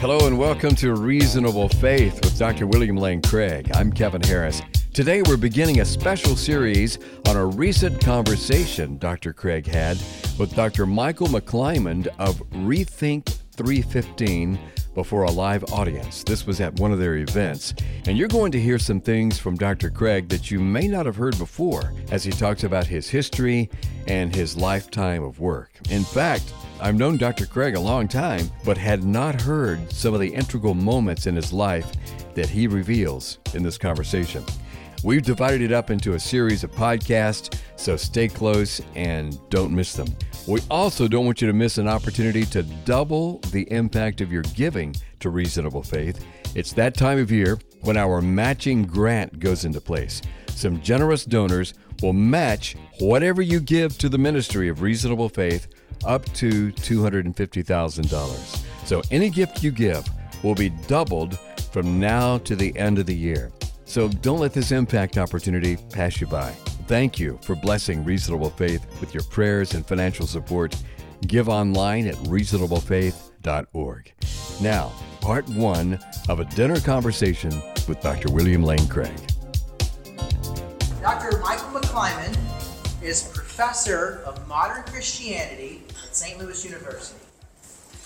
Hello and welcome to Reasonable Faith with Dr. William Lane Craig. I'm Kevin Harris. Today we're beginning a special series on a recent conversation Dr. Craig had with Dr. Michael McClymond of Rethink 315 before a live audience. This was at one of their events. And you're going to hear some things from Dr. Craig that you may not have heard before as he talks about his history and his lifetime of work. In fact, I've known Dr. Craig a long time, but had not heard some of the integral moments in his life that he reveals in this conversation. We've divided it up into a series of podcasts, so stay close and don't miss them. We also don't want you to miss an opportunity to double the impact of your giving to Reasonable Faith. It's that time of year when our matching grant goes into place. Some generous donors will match whatever you give to the ministry of Reasonable Faith up to $250,000. So any gift you give will be doubled from now to the end of the year. So don't let this impact opportunity pass you by. Thank you for blessing Reasonable Faith with your prayers and financial support. Give online at reasonablefaith.org. Now, part one of a dinner conversation with Dr. William Lane Craig. Dr. Michael McClymond is professor of modern Christianity at St. Louis University.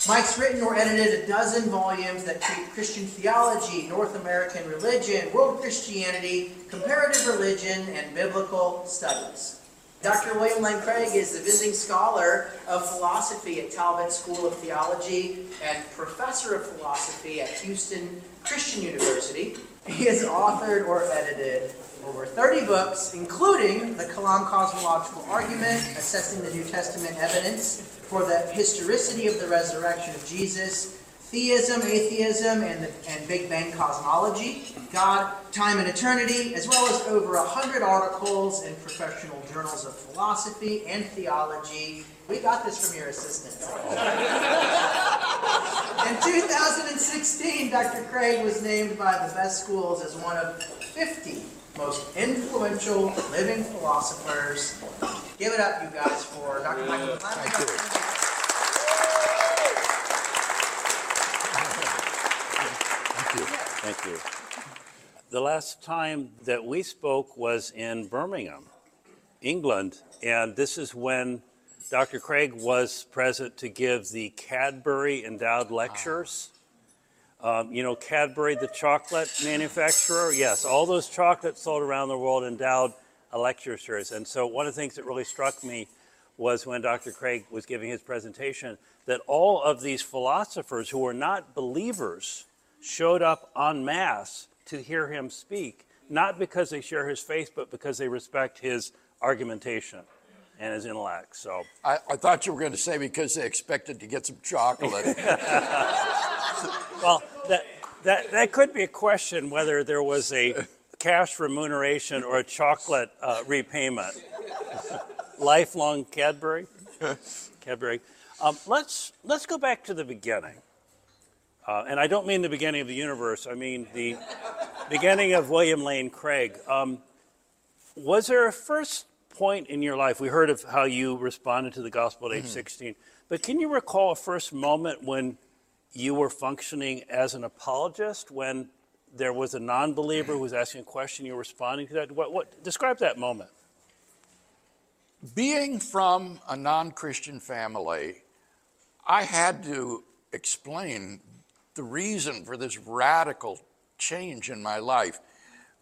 Mike's written or edited a dozen volumes that treat Christian theology, North American religion, world Christianity, comparative religion, and biblical studies. Dr. William Lane Craig is the visiting scholar of philosophy at Talbot School of Theology and professor of philosophy at Houston Christian University. He has authored or edited over 30 books, including The Kalam Cosmological Argument, Assessing the New Testament Evidence for the historicity of the resurrection of Jesus, theism, atheism, and, the, and Big Bang cosmology, God, time and eternity, as well as over 100 articles in professional journals of philosophy and theology. We got this from your assistant. in 2016, Dr. Craig was named by the best schools as one of 50 most influential living philosophers. Give it up, you guys, for Dr. Michael Thank you. Thank you. The last time that we spoke was in Birmingham, England, and this is when Dr. Craig was present to give the Cadbury Endowed Lectures. Um, you know, Cadbury, the chocolate manufacturer? Yes, all those chocolates sold around the world endowed a lecture series. And so, one of the things that really struck me was when Dr. Craig was giving his presentation that all of these philosophers who were not believers showed up en masse to hear him speak, not because they share his faith, but because they respect his argumentation and his intellect. So I, I thought you were going to say because they expected to get some chocolate. well, that, that, that could be a question whether there was a cash remuneration or a chocolate uh, repayment. Lifelong Cadbury? Cadbury. Um, let's, let's go back to the beginning. Uh, and I don't mean the beginning of the universe, I mean the beginning of William Lane Craig. Um, was there a first point in your life? We heard of how you responded to the gospel at age mm-hmm. 16, but can you recall a first moment when you were functioning as an apologist, when there was a non believer who was asking a question, you were responding to that? What, what, describe that moment. Being from a non Christian family, I had to explain the reason for this radical change in my life.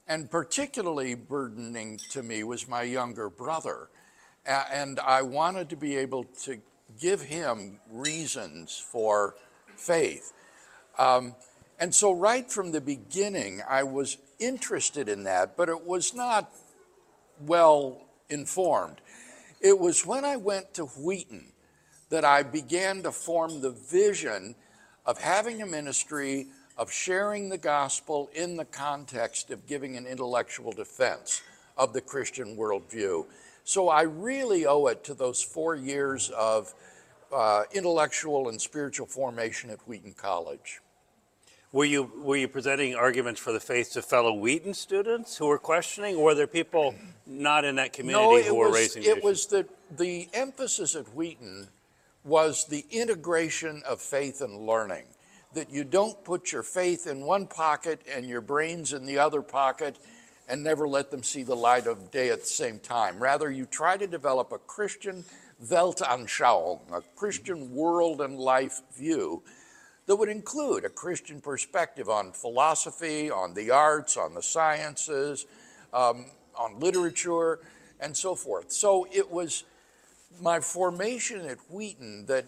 And particularly burdening to me was my younger brother. And I wanted to be able to give him reasons for faith. Um, and so, right from the beginning, I was interested in that, but it was not well informed. It was when I went to Wheaton that I began to form the vision of having a ministry, of sharing the gospel in the context of giving an intellectual defense of the Christian worldview. So I really owe it to those four years of uh, intellectual and spiritual formation at Wheaton College. Were you, were you presenting arguments for the faith to fellow Wheaton students who were questioning, or were there people not in that community no, who were was, raising it issues? was the, the emphasis at Wheaton was the integration of faith and learning. That you don't put your faith in one pocket and your brains in the other pocket and never let them see the light of day at the same time. Rather, you try to develop a Christian Weltanschauung, a Christian world and life view that would include a Christian perspective on philosophy, on the arts, on the sciences, um, on literature, and so forth. So it was my formation at Wheaton that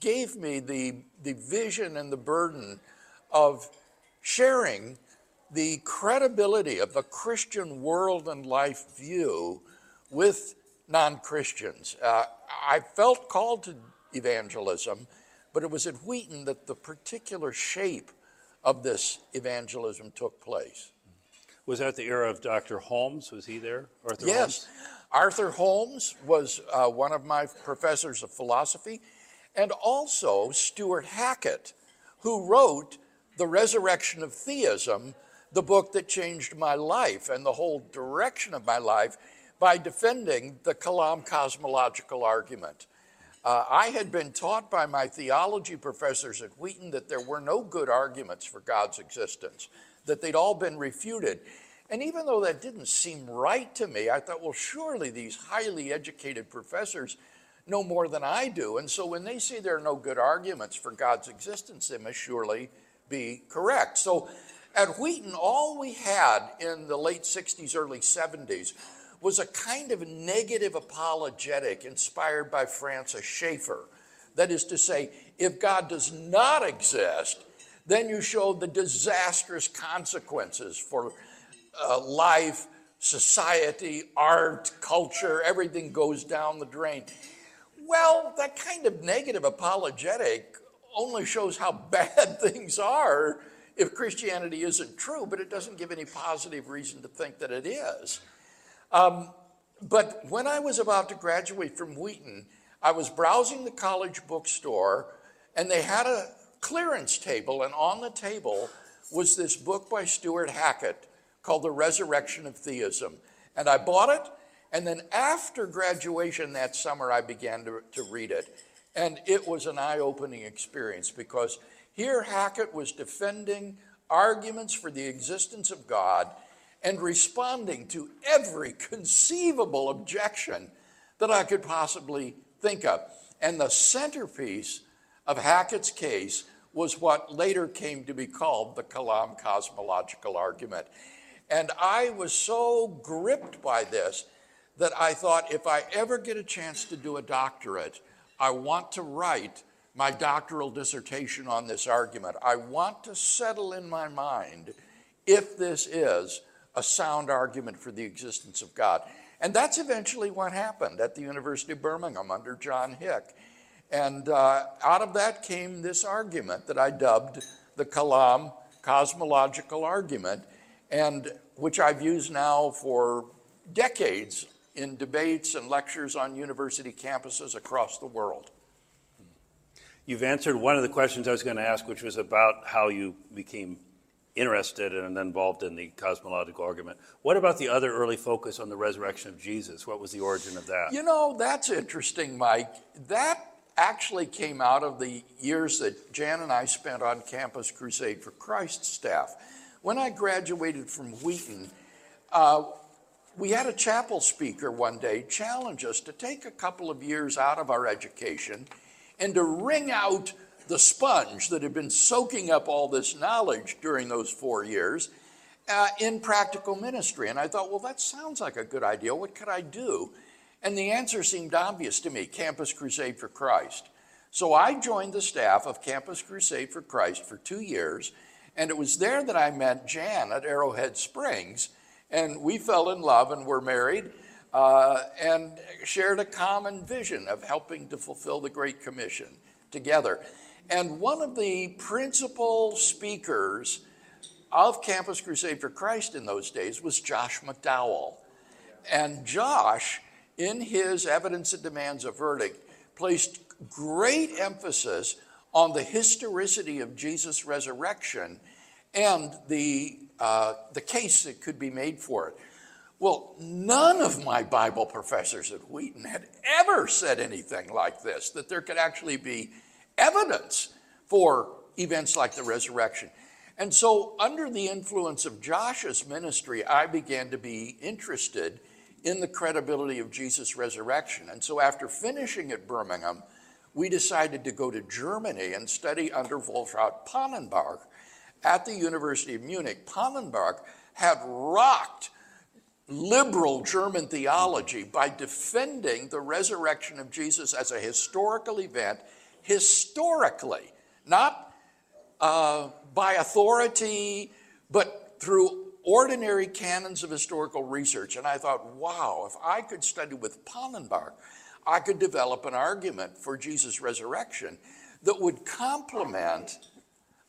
gave me the, the vision and the burden of sharing the credibility of the Christian world and life view with non Christians. Uh, I felt called to evangelism, but it was at Wheaton that the particular shape of this evangelism took place. Was that the era of Dr. Holmes? Was he there? Arthur yes. Holmes? Arthur Holmes was uh, one of my professors of philosophy, and also Stuart Hackett, who wrote The Resurrection of Theism, the book that changed my life and the whole direction of my life by defending the Kalam cosmological argument. Uh, I had been taught by my theology professors at Wheaton that there were no good arguments for God's existence, that they'd all been refuted. And even though that didn't seem right to me, I thought, well, surely these highly educated professors know more than I do. And so when they say there are no good arguments for God's existence, they must surely be correct. So at Wheaton, all we had in the late 60s, early 70s was a kind of negative apologetic inspired by Francis Schaeffer. That is to say, if God does not exist, then you show the disastrous consequences for uh, life, society, art, culture, everything goes down the drain. Well, that kind of negative apologetic only shows how bad things are if Christianity isn't true, but it doesn't give any positive reason to think that it is. Um, but when I was about to graduate from Wheaton, I was browsing the college bookstore, and they had a clearance table, and on the table was this book by Stuart Hackett called The Resurrection of Theism. And I bought it, and then after graduation that summer, I began to, to read it. And it was an eye opening experience because here Hackett was defending arguments for the existence of God and responding to every conceivable objection that I could possibly think of. And the centerpiece of Hackett's case was what later came to be called the Kalam cosmological argument. And I was so gripped by this that I thought if I ever get a chance to do a doctorate, I want to write my doctoral dissertation on this argument. I want to settle in my mind if this is a sound argument for the existence of God. And that's eventually what happened at the University of Birmingham under John Hick. And uh, out of that came this argument that I dubbed the Kalam cosmological argument, and which I've used now for decades in debates and lectures on university campuses across the world. You've answered one of the questions I was going to ask, which was about how you became interested and involved in the cosmological argument. What about the other early focus on the resurrection of Jesus? What was the origin of that? You know, that's interesting, Mike. That actually came out of the years that Jan and I spent on Campus Crusade for Christ staff. When I graduated from Wheaton, uh, we had a chapel speaker one day challenge us to take a couple of years out of our education and to wring out the sponge that had been soaking up all this knowledge during those four years uh, in practical ministry. And I thought, well, that sounds like a good idea. What could I do? And the answer seemed obvious to me Campus Crusade for Christ. So I joined the staff of Campus Crusade for Christ for two years, and it was there that I met Jan at Arrowhead Springs, and we fell in love and were married. Uh, and shared a common vision of helping to fulfill the Great Commission together. And one of the principal speakers of Campus Crusade for Christ in those days was Josh McDowell. And Josh, in his Evidence That Demands a Verdict, placed great emphasis on the historicity of Jesus' resurrection and the, uh, the case that could be made for it. Well, none of my Bible professors at Wheaton had ever said anything like this, that there could actually be evidence for events like the resurrection. And so, under the influence of Josh's ministry, I began to be interested in the credibility of Jesus' resurrection. And so, after finishing at Birmingham, we decided to go to Germany and study under Wolfhart Pannenberg at the University of Munich. Pannenberg had rocked liberal German theology by defending the resurrection of Jesus as a historical event, historically, not uh, by authority, but through ordinary canons of historical research. And I thought, wow, if I could study with Pannenberg, I could develop an argument for Jesus' resurrection that would complement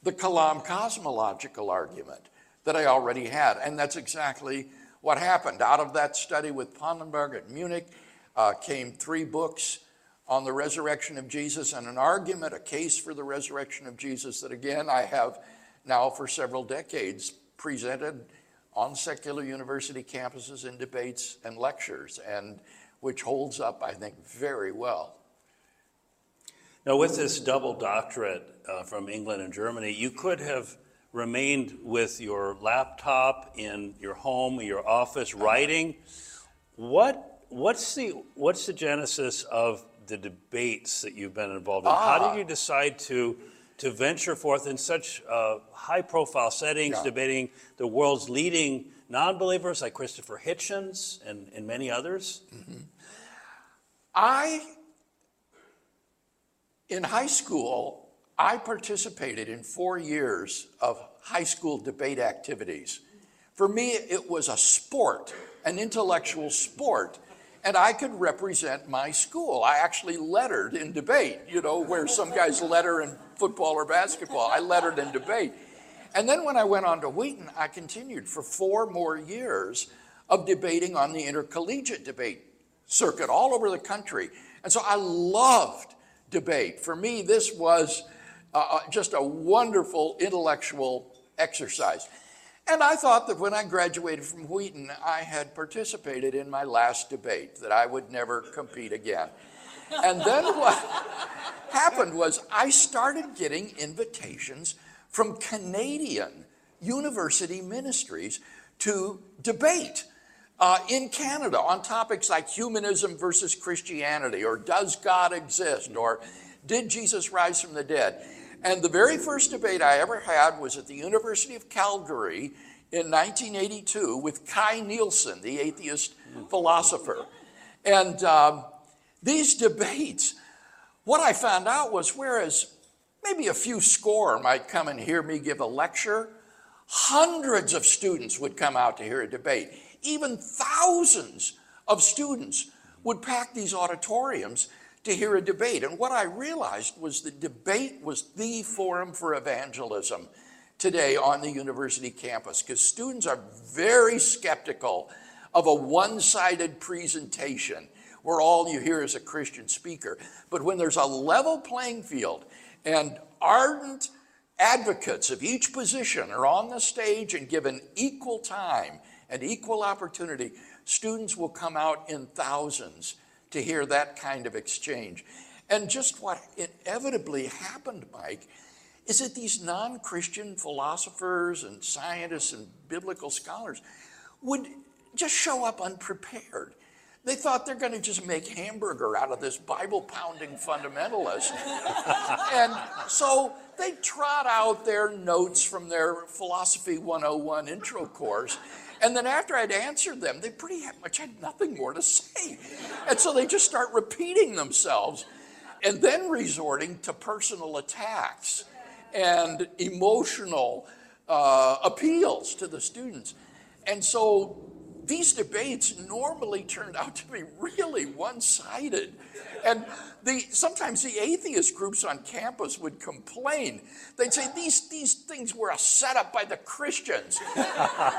the Kalam cosmological argument that I already had. And that's exactly what happened. Out of that study with Pannenberg at Munich uh, came three books on the resurrection of Jesus and an argument, a case for the resurrection of Jesus that, again, I have now for several decades presented on secular university campuses in debates and lectures, and which holds up, I think, very well. Now, with this double doctorate uh, from England and Germany, you could have remained with your laptop in your home, your office, writing. What, what's, the, what's the genesis of the debates that you've been involved in? Ah. How did you decide to, to venture forth in such uh, high profile settings, yeah. debating the world's leading non believers like Christopher Hitchens and, and many others? Mm-hmm. I, in high school, I participated in four years of high school debate activities. For me, it was a sport, an intellectual sport, and I could represent my school. I actually lettered in debate, you know, where some guys letter in football or basketball. I lettered in debate. And then when I went on to Wheaton, I continued for four more years of debating on the intercollegiate debate circuit all over the country. And so I loved debate. For me, this was uh, uh, just a wonderful intellectual exercise. And I thought that when I graduated from Wheaton, I had participated in my last debate, that I would never compete again. And then what happened was I started getting invitations from Canadian university ministries to debate uh, in Canada on topics like humanism versus Christianity, or does God exist, or did Jesus rise from the dead? And the very first debate I ever had was at the University of Calgary in 1982 with Kai Nielsen, the atheist philosopher. And um, these debates, what I found out was whereas maybe a few score might come and hear me give a lecture, hundreds of students would come out to hear a debate. Even thousands of students would pack these auditoriums to hear a debate. And what I realized was the debate was the forum for evangelism today on the university campus because students are very skeptical of a one sided presentation where all you hear is a Christian speaker. But when there's a level playing field and ardent advocates of each position are on the stage and given equal time and equal opportunity, students will come out in thousands to hear that kind of exchange. And just what inevitably happened, Mike, is that these non Christian philosophers and scientists and biblical scholars would just show up unprepared. They thought they're going to just make hamburger out of this Bible pounding fundamentalist. and so they trot out their notes from their Philosophy 101 intro course and then after I'd answered them, they pretty much had nothing more to say. And so they just start repeating themselves and then resorting to personal attacks and emotional uh, appeals to the students. And so these debates normally turned out to be really one sided. And the, sometimes the atheist groups on campus would complain. They'd say these, these things were a setup by the Christians.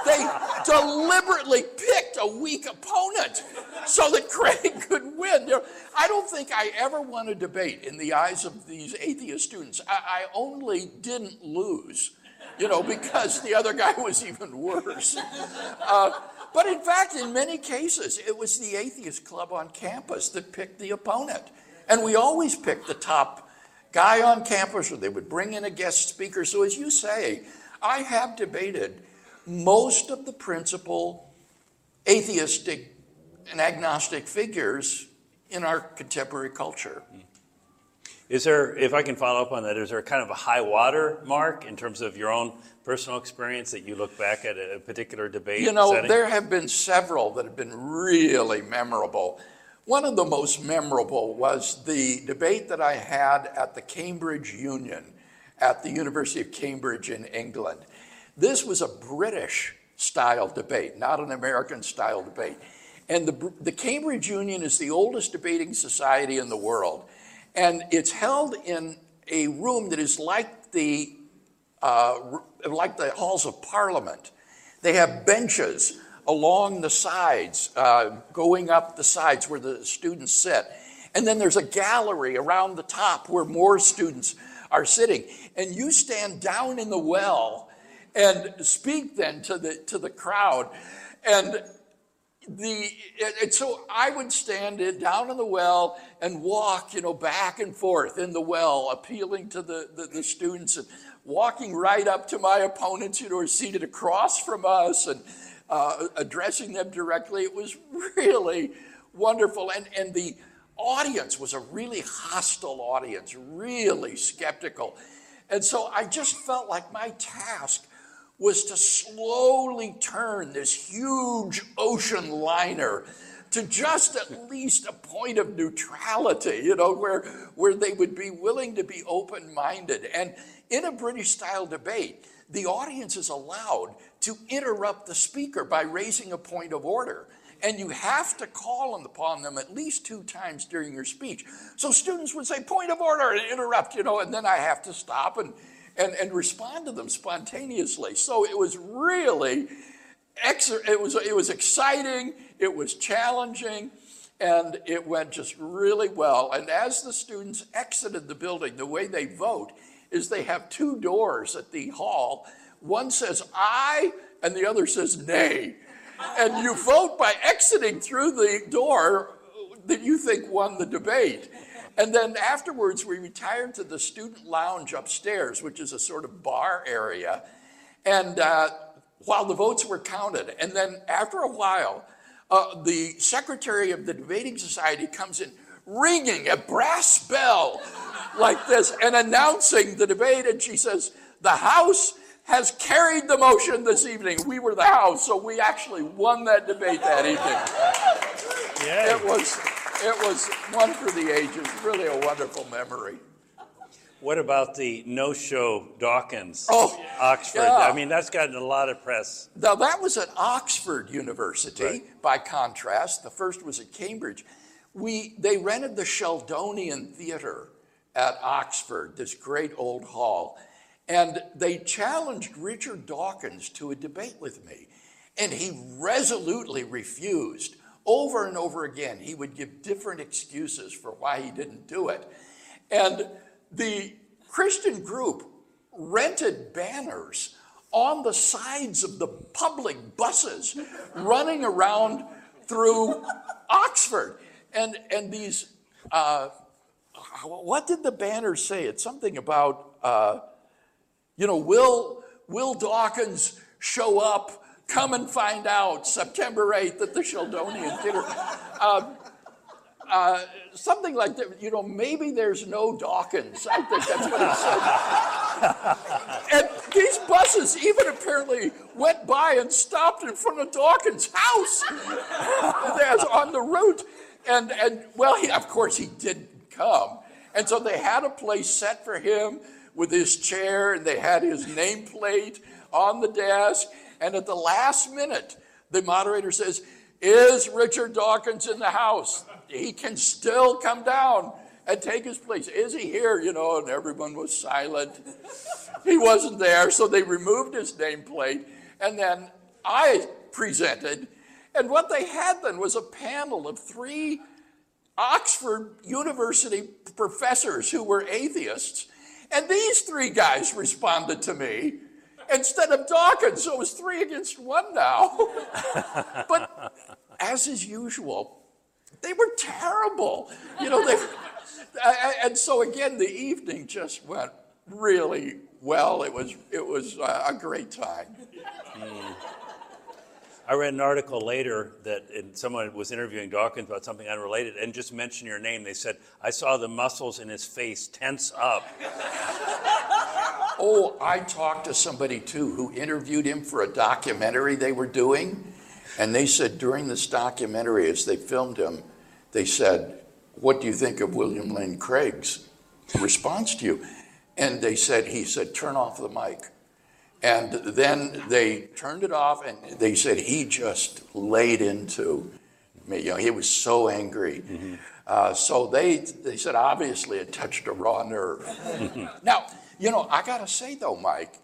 they deliberately picked a weak opponent so that Craig could win. I don't think I ever won a debate in the eyes of these atheist students. I, I only didn't lose, you know, because the other guy was even worse. Uh, but in fact, in many cases, it was the atheist club on campus that picked the opponent. And we always picked the top guy on campus or they would bring in a guest speaker. So, as you say, I have debated most of the principal atheistic and agnostic figures in our contemporary culture. Hmm. Is there, if I can follow up on that, is there kind of a high water mark in terms of your own personal experience that you look back at a particular debate? You know, setting? there have been several that have been really memorable. One of the most memorable was the debate that I had at the Cambridge Union at the University of Cambridge in England. This was a British style debate, not an American style debate. And the, the Cambridge Union is the oldest debating society in the world. And it's held in a room that is like the, uh, like the halls of parliament. They have benches along the sides, uh, going up the sides where the students sit. And then there's a gallery around the top where more students are sitting. And you stand down in the well and speak then to the, to the crowd. And the and so I would stand it down in the well and walk, you know, back and forth in the well, appealing to the, the, the students and walking right up to my opponents, know, are seated across from us and uh, addressing them directly. It was really wonderful. And, and the audience was a really hostile audience, really skeptical. And so I just felt like my task was to slowly turn this huge ocean liner to just at least a point of neutrality, you know, where, where they would be willing to be open minded. And in a British style debate, the audience is allowed to interrupt the speaker by raising a point of order. And you have to call upon them at least two times during your speech. So students would say, point of order, and interrupt, you know, and then I have to stop and and, and respond to them spontaneously. So it was really, it was, it was exciting, it was challenging, and it went just really well. And as the students exited the building, the way they vote is they have two doors at the hall. One says aye, and the other says nay. And you vote by exiting through the door that you think won the debate. And then afterwards, we retired to the student lounge upstairs, which is a sort of bar area. And uh, while the votes were counted, and then after a while, uh, the secretary of the debating society comes in ringing a brass bell like this and announcing the debate. And she says, The House has carried the motion this evening. We were the House, so we actually won that debate that evening. Yeah. It was it was one for the ages, really a wonderful memory. What about the no-show Dawkins, Oh, Oxford? yeah. I mean, that's gotten a lot of press. Now, that was at Oxford University, Right. by contrast. The first was at Cambridge. We, they rented the Sheldonian Theater at Oxford, this great old hall, and they challenged Richard Dawkins to a debate with me. And he resolutely refused. Over and over again, he would give different excuses for why he didn't do it. And the Christian group rented banners on the sides of the public buses running around through Oxford. And, and these, uh, what did the banners say? It's something about, uh, you know, will, will Dawkins show up? Come and find out September 8th at the Sheldonian Theater. Um, uh, something like that. You know, maybe there's no Dawkins. I think that's what he said. and these buses even apparently went by and stopped in front of Dawkins' house as on the route. And, and well, he, of course, he didn't come. And so they had a place set for him with his chair, and they had his nameplate on the desk. And at the last minute, the moderator says, Is Richard Dawkins in the house? He can still come down and take his place. Is he here? You know, and everyone was silent. he wasn't there, so they removed his nameplate. And then I presented. And what they had then was a panel of three Oxford University professors who were atheists. And these three guys responded to me instead of Dawkins. So it was three against one now. but as is usual, they were terrible. You know, they, and so again, the evening just went really well. It was it was a great time. Mm. I read an article later that someone was interviewing Dawkins about something unrelated and just mentioned your name. They said, I saw the muscles in his face tense up. oh, I talked to somebody too who interviewed him for a documentary they were doing. And they said during this documentary, as they filmed him, they said, What do you think of William Lane Craig's response to you? And they said, He said, Turn off the mic. And then they turned it off and they said he just laid into me. You know, he was so angry. Mm-hmm. Uh, so they, they said, obviously, it touched a raw nerve. now, you know, I got to say, though, Mike,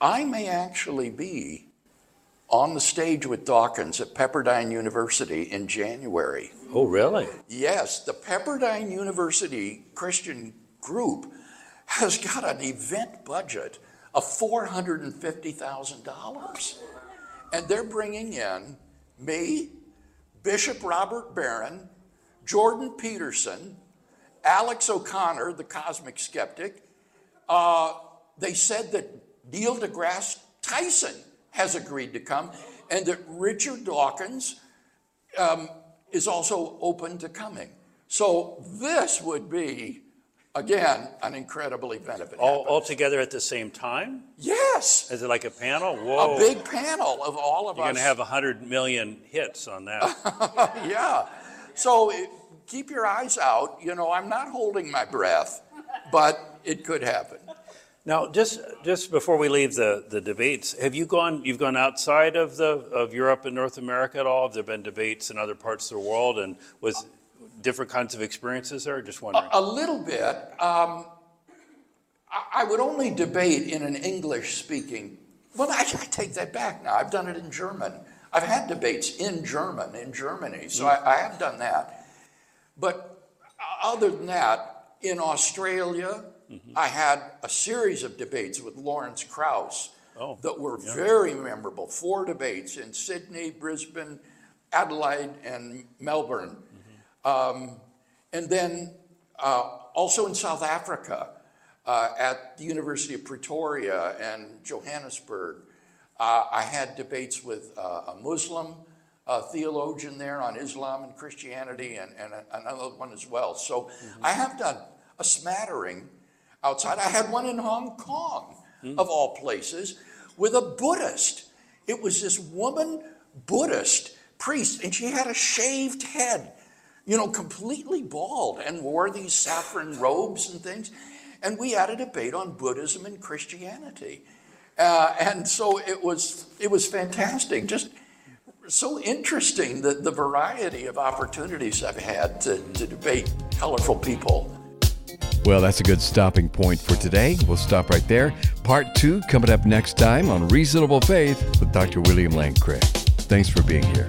I may actually be on the stage with Dawkins at Pepperdine University in January. Oh, really? Yes, the Pepperdine University Christian group has got an event budget of $450,000. And they're bringing in me, Bishop Robert Barron, Jordan Peterson, Alex O'Connor, the cosmic skeptic. Uh, they said that Neil deGrasse Tyson has agreed to come, and that Richard Dawkins um, is also open to coming. So this would be Again, an incredible event if it All, all together at the same time? Yes, Is it like a panel? Whoa. a big panel of all of us. You're going to have 100 million hits on that. yeah. So eh, keep your eyes out. You know, I'm not holding my breath, but it could happen. Now, just just before we leave the, the debates, have you gone you've gone outside of the of Europe and North America at all? Have there been debates in other parts of the world? And was different kinds of experiences there? Just wondering. A, a little bit. Um, I, I, would only debate in an English speaking. Well, I, I, take that back now. I've done it in German. I've had debates in German, in Germany, so mm. I, I have done that. But other than that, in Australia, mm-hmm. I had a series of debates with Lawrence Krauss oh, that were yeah. very memorable. Four debates in Sydney, Brisbane, Adelaide, and Melbourne. Um, and then uh, also in South Africa, uh, at the University of Pretoria and Johannesburg, uh, I had debates with uh, a Muslim uh, theologian there on Islam and Christianity, and, and another one as well. So mm-hmm. I have done a smattering outside. I had one in Hong Kong, mm-hmm. of all places, with a Buddhist. It was this woman Buddhist priest, and she had a shaved head you know, completely bald and wore these saffron robes and things. And we had a debate on Buddhism and Christianity. Uh, and so it was, it was fantastic. Just so interesting that the variety of opportunities I've had to, to debate colorful people. Well, that's a good stopping point for today. We'll stop right there. Part two coming up next time on Reasonable Faith with Dr. William Lane Craig. Thanks for being here.